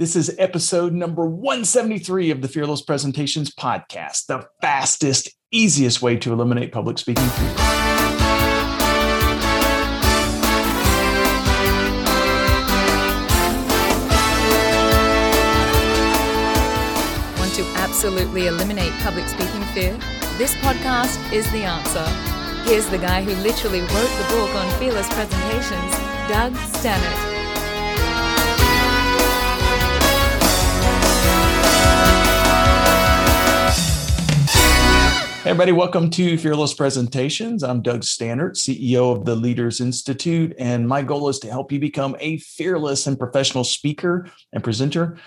This is episode number 173 of the Fearless Presentations podcast, the fastest, easiest way to eliminate public speaking fear. Want to absolutely eliminate public speaking fear? This podcast is the answer. Here's the guy who literally wrote the book on fearless presentations, Doug Staneart. Everybody, welcome to Fearless Presentations. I'm Doug Staneart, CEO of the Leaders Institute, and my goal is to help you become a fearless and professional speaker and presenter.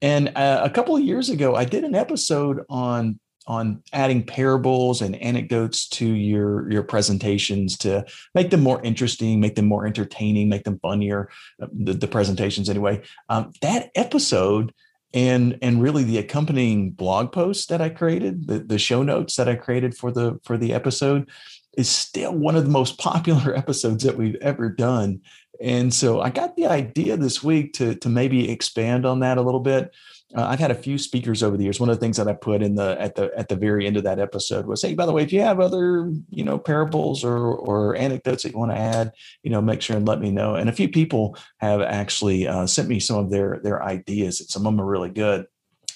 And uh, a couple of years ago, I did an episode on on adding parables and anecdotes to your your presentations to make them more interesting, make them more entertaining, make them funnier. Uh, the, the presentations, anyway. Um, that episode and and really the accompanying blog post that i created the, the show notes that i created for the for the episode is still one of the most popular episodes that we've ever done. And so i got the idea this week to to maybe expand on that a little bit uh, I've had a few speakers over the years. One of the things that I put in the at the at the very end of that episode was, hey, by the way, if you have other you know parables or or anecdotes that you want to add, you know, make sure and let me know. And a few people have actually uh, sent me some of their their ideas, and some of them are really good.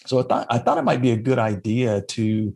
So I thought I thought it might be a good idea to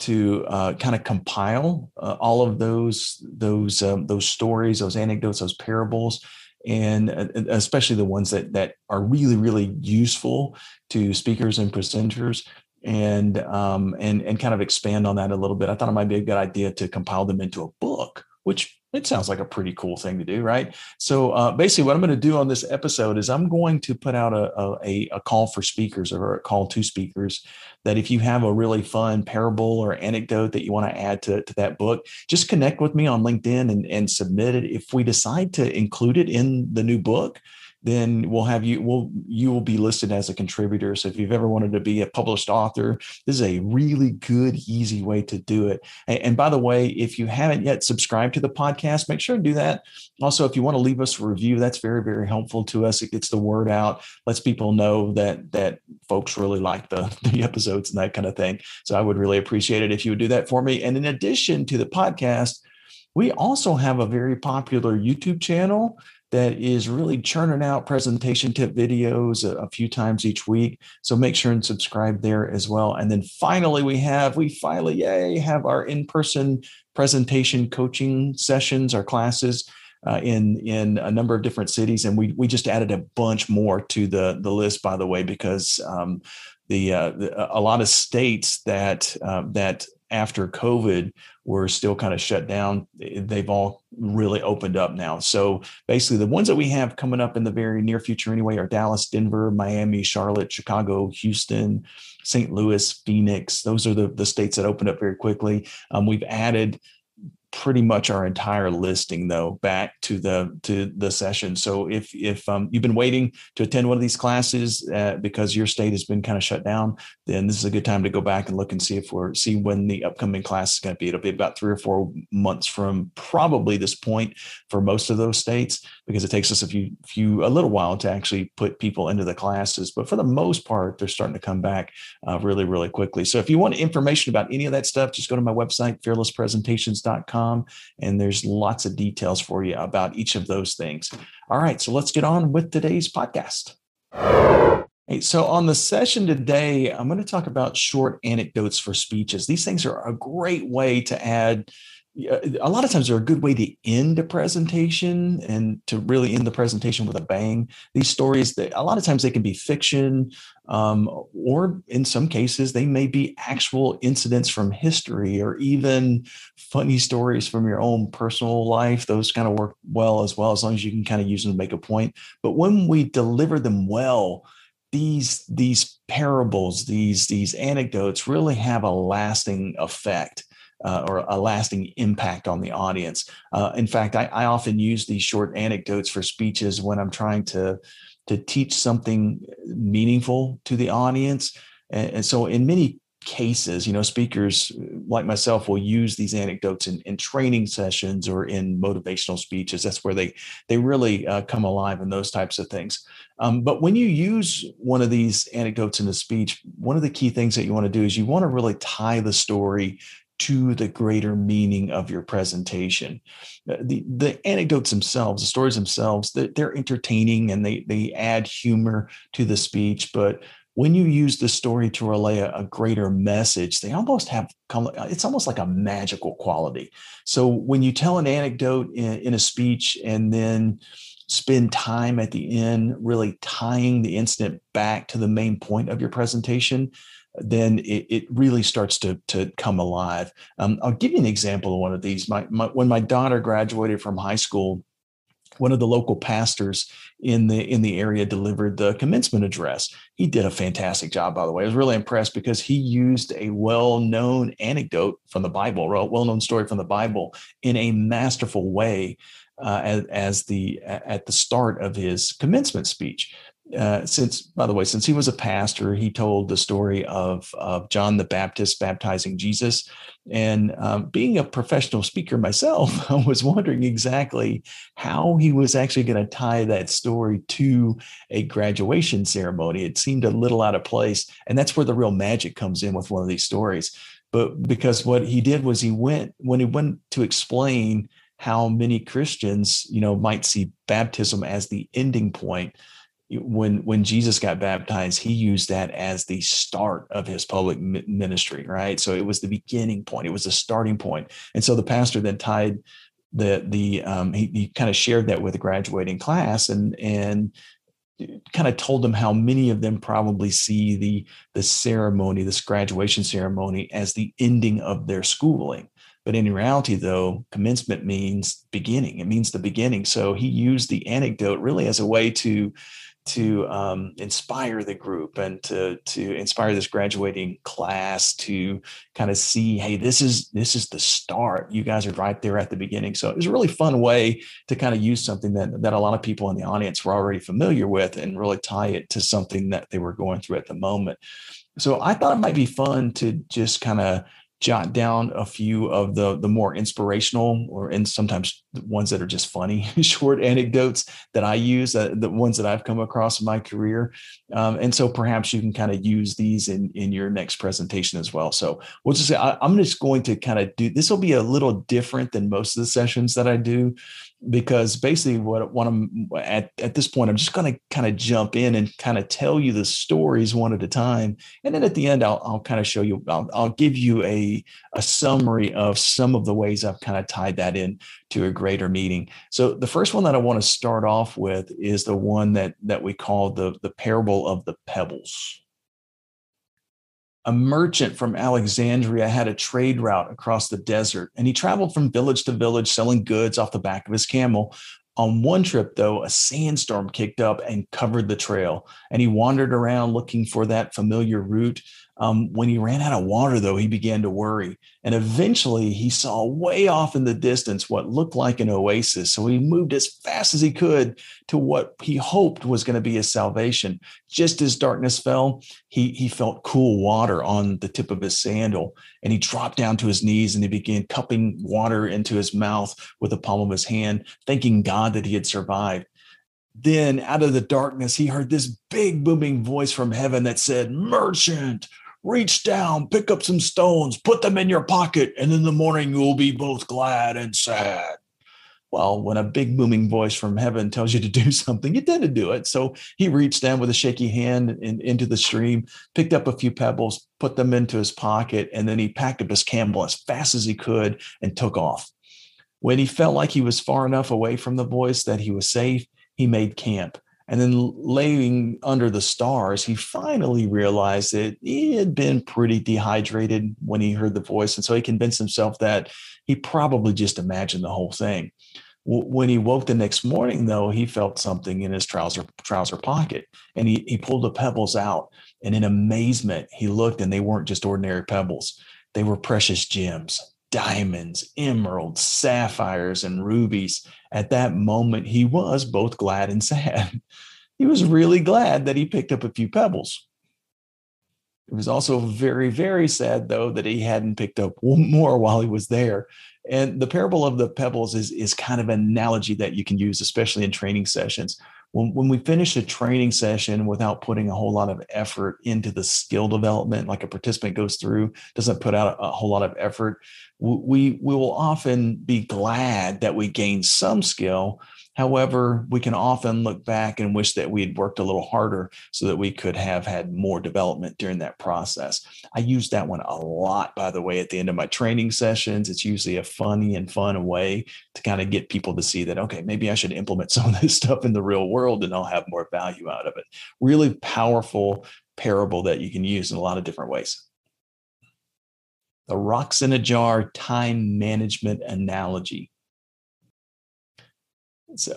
to uh, kind of compile uh, all of those those um, those stories, those anecdotes, those parables, and uh, especially the ones that that are really really useful to speakers and presenters and um, and and kind of expand on that a little bit. I thought it might be a good idea to compile them into a book, which it sounds like a pretty cool thing to do, right? So uh, basically, what I'm going to do on this episode is I'm going to put out a, a, a call for speakers or a call to speakers that if you have a really fun parable or anecdote that you want to add to, to that book, just connect with me on LinkedIn and, and submit it. If we decide to include it in the new book, then we'll have you will you will be listed as a contributor. So if you've ever wanted to be a published author this is a really good easy way to do it. And, and by the way if you haven't yet subscribed to the podcast make sure to do that. Also if you want to leave us a review that's very very helpful to us. It gets the word out lets people know that that folks really like the, the episodes and that kind of thing. So i would really appreciate it if you would do that for me. And in addition to the podcast we also have a very popular YouTube channel that is really churning out presentation tip videos a, a, few times each week. So make sure and subscribe there as well. And then finally, we have, we finally, yay, have our in person presentation coaching sessions, our classes. Uh, in in a number of different cities, and we we just added a bunch more to the the list, by the way, because um, the, uh, the, a lot of states that uh, that after COVID were still kind of shut down. They've all really opened up now. So basically, the ones that we have coming up in the very near future, anyway, are Dallas, Denver, Miami, Charlotte, Chicago, Houston, St. Louis, Phoenix. Those are the, the states that opened up very quickly. Um, we've added pretty much our entire listing though back to the to the session. So if if um, you've been waiting to attend one of these classes uh, because your state has been kind of shut down then this is a good time to go back and look and see if we're see when the upcoming class is going to be. It'll be about three or four months from probably this point for most of those states because it takes us a few few a little while to actually put people into the classes. But for the most part they're starting to come back uh, really really quickly. So if you want information about any of that stuff just go to my website fearlesspresentations.com and there's lots of details for you about each of those things. All right, so let's get on with today's podcast. Hey, so on the session today, I'm going to talk about short anecdotes for speeches. These things are a great way to add a lot of times they're a good way to end a presentation and to really end the presentation with a bang. These stories, a lot of times they can be fiction, um, or in some cases they may be actual incidents from history, or even funny stories from your own personal life. Those kind of work well as well, as long as you can kind of use them to make a point. But when we deliver them well, these these parables, these these anecdotes, really have a lasting effect uh, or a lasting impact on the audience. Uh, in fact, I, I, often use these short anecdotes for speeches when I'm trying to to teach something meaningful to the audience. And, and so, in many cases. You know, speakers like myself will use these anecdotes in, in training sessions or in motivational speeches. That's where they they really uh, come alive in those types of things. Um, but when you use one of these anecdotes in a speech, one of the key things that you want to do is you want to really tie the story to the greater meaning of your presentation. Uh, the, the anecdotes themselves, the stories themselves, they're, entertaining and they, they add humor to the speech, but when you use the story to relay a, a, greater message, they almost have it's almost like a magical quality. So when you tell an anecdote in, in, a speech and then spend time at the end really tying the incident back to the main point of your presentation, then it, it really starts to, to come alive. Um, I'll give you an example of one of these. My, my, when my daughter graduated from high school, one of the local pastors in the in the area delivered the commencement address. He did a fantastic job, by the way. I was really impressed because he used a well-known anecdote from the Bible, well-known story from the Bible, in a masterful way uh, as, as the at the start of his commencement speech. Uh, since, by the way, since he was a pastor, he told the story of, of John the Baptist baptizing Jesus. And um, being a professional speaker myself, I was wondering exactly how he was actually going to tie that story to a graduation ceremony. It seemed a little out of place. And that's where the real magic comes in with one of these stories. But because what he did was he went, when he went to explain how many Christians, you know, might see baptism as the ending point when when Jesus got baptized, he used that as the start of his public ministry, right? So it was the beginning point, it was the starting point, and so the pastor then tied the the um, he, he kind of shared that with the graduating class, and and kind of told them how many of them probably see the the ceremony, this graduation ceremony, as the ending of their schooling. But in reality, though, commencement means beginning. It means the beginning. So he used the anecdote really as a way to to um, inspire the group and to to inspire this graduating class to kind of see hey this is this is the start. You guys are right there at the beginning. So it was a really fun way to kind of use something that that a lot of people in the audience were already familiar with and really tie it to something that they were going through at the moment. So i thought it might be fun to just kind of jot down a few of the the more inspirational or and sometimes ones that are just funny short anecdotes that I use uh, the ones that I've come across in my career. Um, and so perhaps you can kind of use these in in your next presentation as well. So we'll just say I, I'm just going to kind of do this will be a little different than most of the sessions that I do because basically what, I'm at, at this point, I'm just going to kind of jump in and kind of tell you the stories one at a time. And then at the end, I'll, I'll kind of show you, I'll, I'll give you a, a summary of some of the ways I've kind of tied that in to a greater meaning. So the first one that I want to start off with is the one that, that we call the, the parable of the pebbles a merchant from Alexandria had a trade route across the desert, and he traveled from village to village selling goods off the back of his camel. On one trip, though, a sandstorm kicked up and covered the trail, and he wandered around looking for that familiar route um, when he ran out of water, though, he began to worry. And eventually he saw way off in the distance what looked like an oasis. So he moved as fast as he could to what he hoped was going to be his salvation. Just as darkness fell, he, he felt cool water on the tip of his sandal. And he dropped down to his knees and he began cupping water into his mouth with the palm of his hand, thanking God that he had survived then out of the darkness he heard this big booming voice from heaven that said merchant reach down, pick up some stones, put them in your pocket, and in the morning you will be both glad and sad. Well, when a big booming voice from heaven tells you to do something, you tend to do it. So he reached down with a shaky hand in, into the stream, picked up a few pebbles, put them into his pocket, and then he packed up his camel as fast as he could and took off. When he felt like he was far enough away from the voice that he was safe, he made camp. And then laying under the stars, he finally realized that he had been pretty dehydrated when he heard the voice. And so he convinced himself that he probably just imagined the whole thing. When he woke the next morning, though, he felt something in his trouser trouser pocket, and he, he pulled the pebbles out. And in amazement, he looked, and they weren't just ordinary pebbles; they were precious gems diamonds, emeralds, sapphires, and rubies. At that moment, he was both glad and sad. He was really glad that he picked up a few pebbles. It was also very, very sad, though, that he hadn't picked up more while he was there. And the parable of the pebbles is, is kind of an analogy that you can use, especially in training sessions. When, when we finish a training session without putting a whole lot of effort into the skill development, like a participant goes through, doesn't put out a, a whole lot of effort, we, we will often be glad that we gained some skill, However, we can often look back and wish that we had worked a little harder so that we could have had more development during that process. I use that one a lot, by the way, at the end of my training sessions. It's usually a funny and fun way to kind of get people to see that, okay, maybe I should implement some of this stuff in the real world and I'll have more value out of it. Really powerful parable that you can use in a lot of different ways. The rocks in a jar time management analogy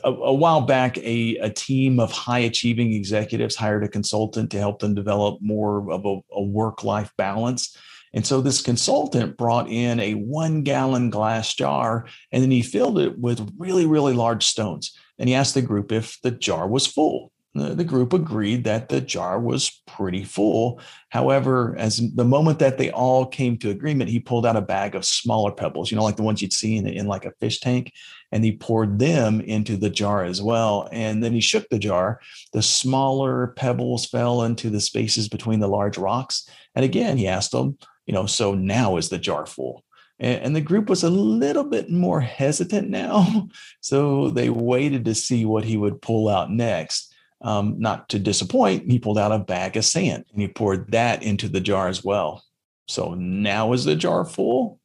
a, a, while back, a, a team of high achieving executives hired a consultant to help them develop more of a, a work life balance. And so this consultant brought in a one gallon glass jar and then he filled it with really, really large stones. And he asked the group if the jar was full the, group agreed that the jar was pretty full. However, as the moment that they all came to agreement, he pulled out a bag of smaller pebbles, you know, like the ones you'd see in, in like a fish tank, and he poured them into the jar as well. And then he shook the jar. The smaller pebbles fell into the spaces between the large rocks. And again, he asked them, you know, so now is the jar full? and the group was a little bit more hesitant now. So they waited to see what he would pull out next um, not to disappoint, he pulled out a bag of sand and he poured that into the jar as well. So now is the jar full?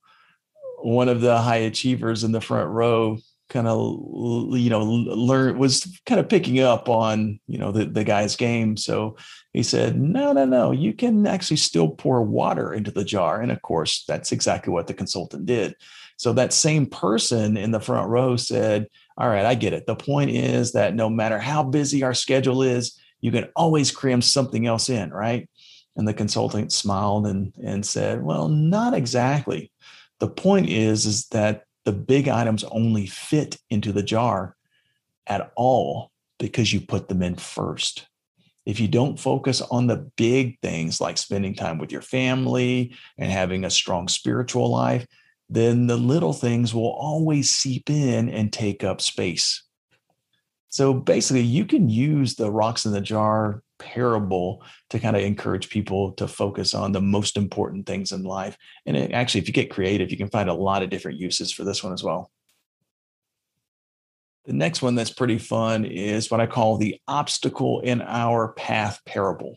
One of the high achievers in the front row kind of you know learn was kind of picking up on you know the, the guy's game so he said no no no you can actually still pour water into the jar and of course that's exactly what the consultant did so that same person in the front row said all right, I get it. The point is that no matter how busy our schedule is, you can always cram something else in, right? And the consultant smiled and, and said, Well, not exactly. The point is, is that the big items only fit into the jar at all because you put them in first. If you don't focus on the big things like spending time with your family and having a strong spiritual life, then the little things will always seep in and take up space. So basically, you can use the rocks in the jar parable to kind of encourage people to focus on the most important things in life. And it, actually, if you get creative, you can find a lot of different uses for this one as well. The next one that's pretty fun is what I call the obstacle in our path parable.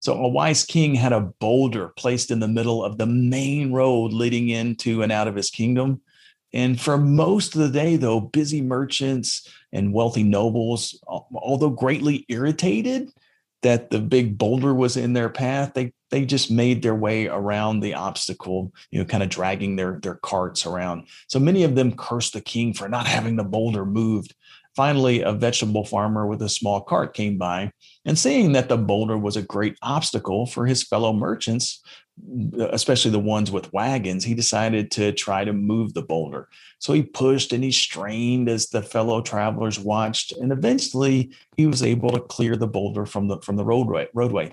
So a wise king had a boulder placed in the middle of the main road leading into and out of his kingdom. And for most of the day, though, busy merchants and wealthy nobles, although greatly irritated that the big boulder was in their path, they they just made their way around the obstacle, you know, kind of dragging their their carts around. So many of them cursed the king for not having the boulder moved. Finally, a vegetable farmer with a small cart came by, and seeing that the boulder was a great obstacle for his fellow merchants, especially the ones with wagons, he decided to try to move the boulder. So he pushed and he strained as the fellow travelers watched, and eventually he was able to clear the boulder from the from the roadway. roadway.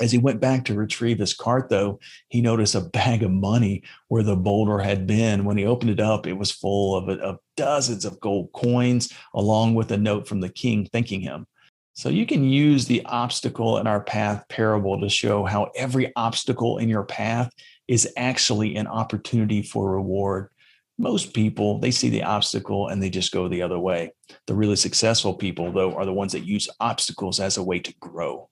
As he went back to retrieve his cart, though, he noticed a bag of money where the boulder had been. When he opened it up, it was full of, of dozens of gold coins, along with a note from the king thanking him. So you can use the obstacle in our path parable to show how every obstacle in your path is actually an opportunity for reward. Most people, they see the obstacle and they just go the other way. The really successful people, though, are the ones that use obstacles as a way to grow.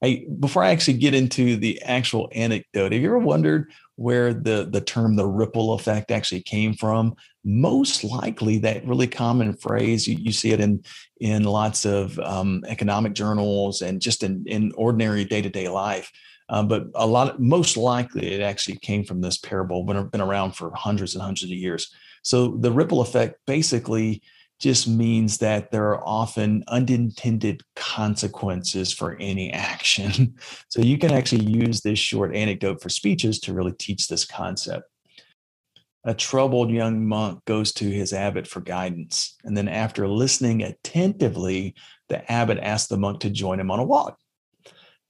Before I actually get into the actual anecdote, have you ever wondered where the, the term the ripple effect actually came from? Most likely, that really common phrase, you, you see it in, in lots of um, economic journals and just in, in ordinary day to day life. Um, but a lot, of, most likely, it actually came from this parable, been, been around for hundreds and hundreds of years. So the ripple effect basically just means that there are often unintended consequences for any action. so you can actually use this short anecdote for speeches to really teach this concept. A troubled young monk goes to his abbot for guidance. And then, after listening attentively, the abbot asks the monk to join him on a walk.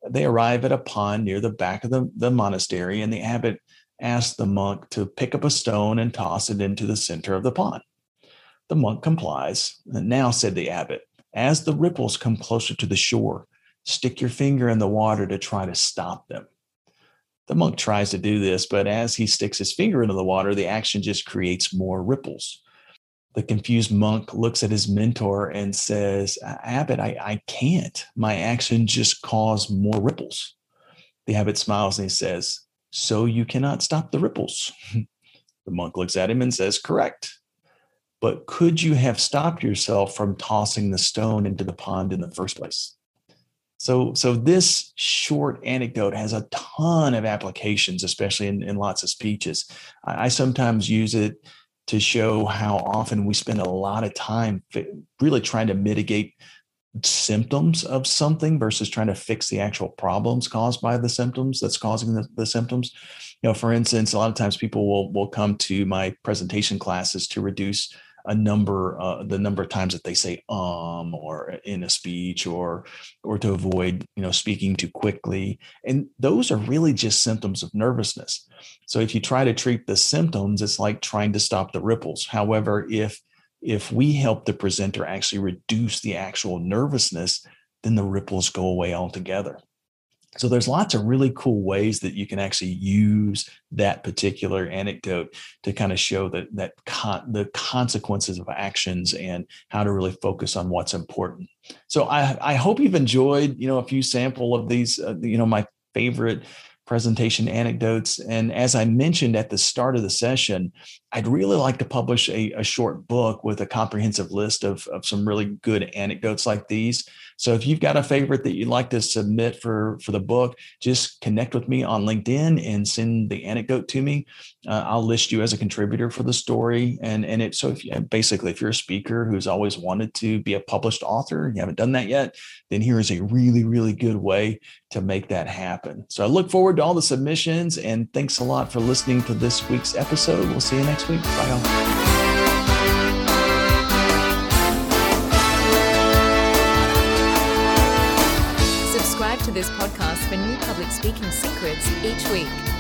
they arrive at a pond near the back of the, the monastery, and the abbot asks the monk to pick up a stone and toss it into the center of the pond. The monk complies. Now, said the abbot, as the ripples come closer to the shore, stick your finger in the water to try to stop them. The monk tries to do this, but as he sticks his finger into the water, the action just creates more ripples. The confused monk looks at his mentor and says, Abbot, I, I can't. My action just caused more ripples. The abbot smiles and he says, So you cannot stop the ripples. the monk looks at him and says, Correct. But could you have stopped yourself from tossing the stone into the pond in the first place? So, so this short anecdote has a ton of applications, especially in, in lots of speeches. I, I sometimes use it to show how often we spend a lot of time really trying to mitigate symptoms of something versus trying to fix the actual problems caused by the symptoms that's causing the, the symptoms you know for instance a lot of times people will will come to my presentation classes to reduce a number uh, the number of times that they say um or in a speech or or to avoid you know speaking too quickly. And those are really just symptoms of nervousness. So if you try to treat the symptoms it's like trying to stop the ripples. However if if we help the presenter actually reduce the actual nervousness then the ripples go away altogether so there's lots of really cool ways that you can actually use that particular anecdote to kind of show that that con- the consequences of actions and how to really focus on what's important. So I I hope you've enjoyed you know a few sample of these uh, you know my favorite presentation anecdotes. And as I mentioned at the start of the session, I'd really like to publish a, a short book with a comprehensive list of, of some really good anecdotes like these. So if you've got a favorite that you'd like to submit for, for the book, just connect with me on LinkedIn and send the anecdote to me. Uh, I'll list you as a contributor for the story. And, and it, so if you, basically, if you're a speaker who's always wanted to be a published author, and you haven't done that yet, then here is a really, really good way to make that happen. So I look forward to all the submissions and thanks a lot for listening to this week's episode. We'll see you next week. Bye all. Subscribe to this podcast for new public speaking secrets each week.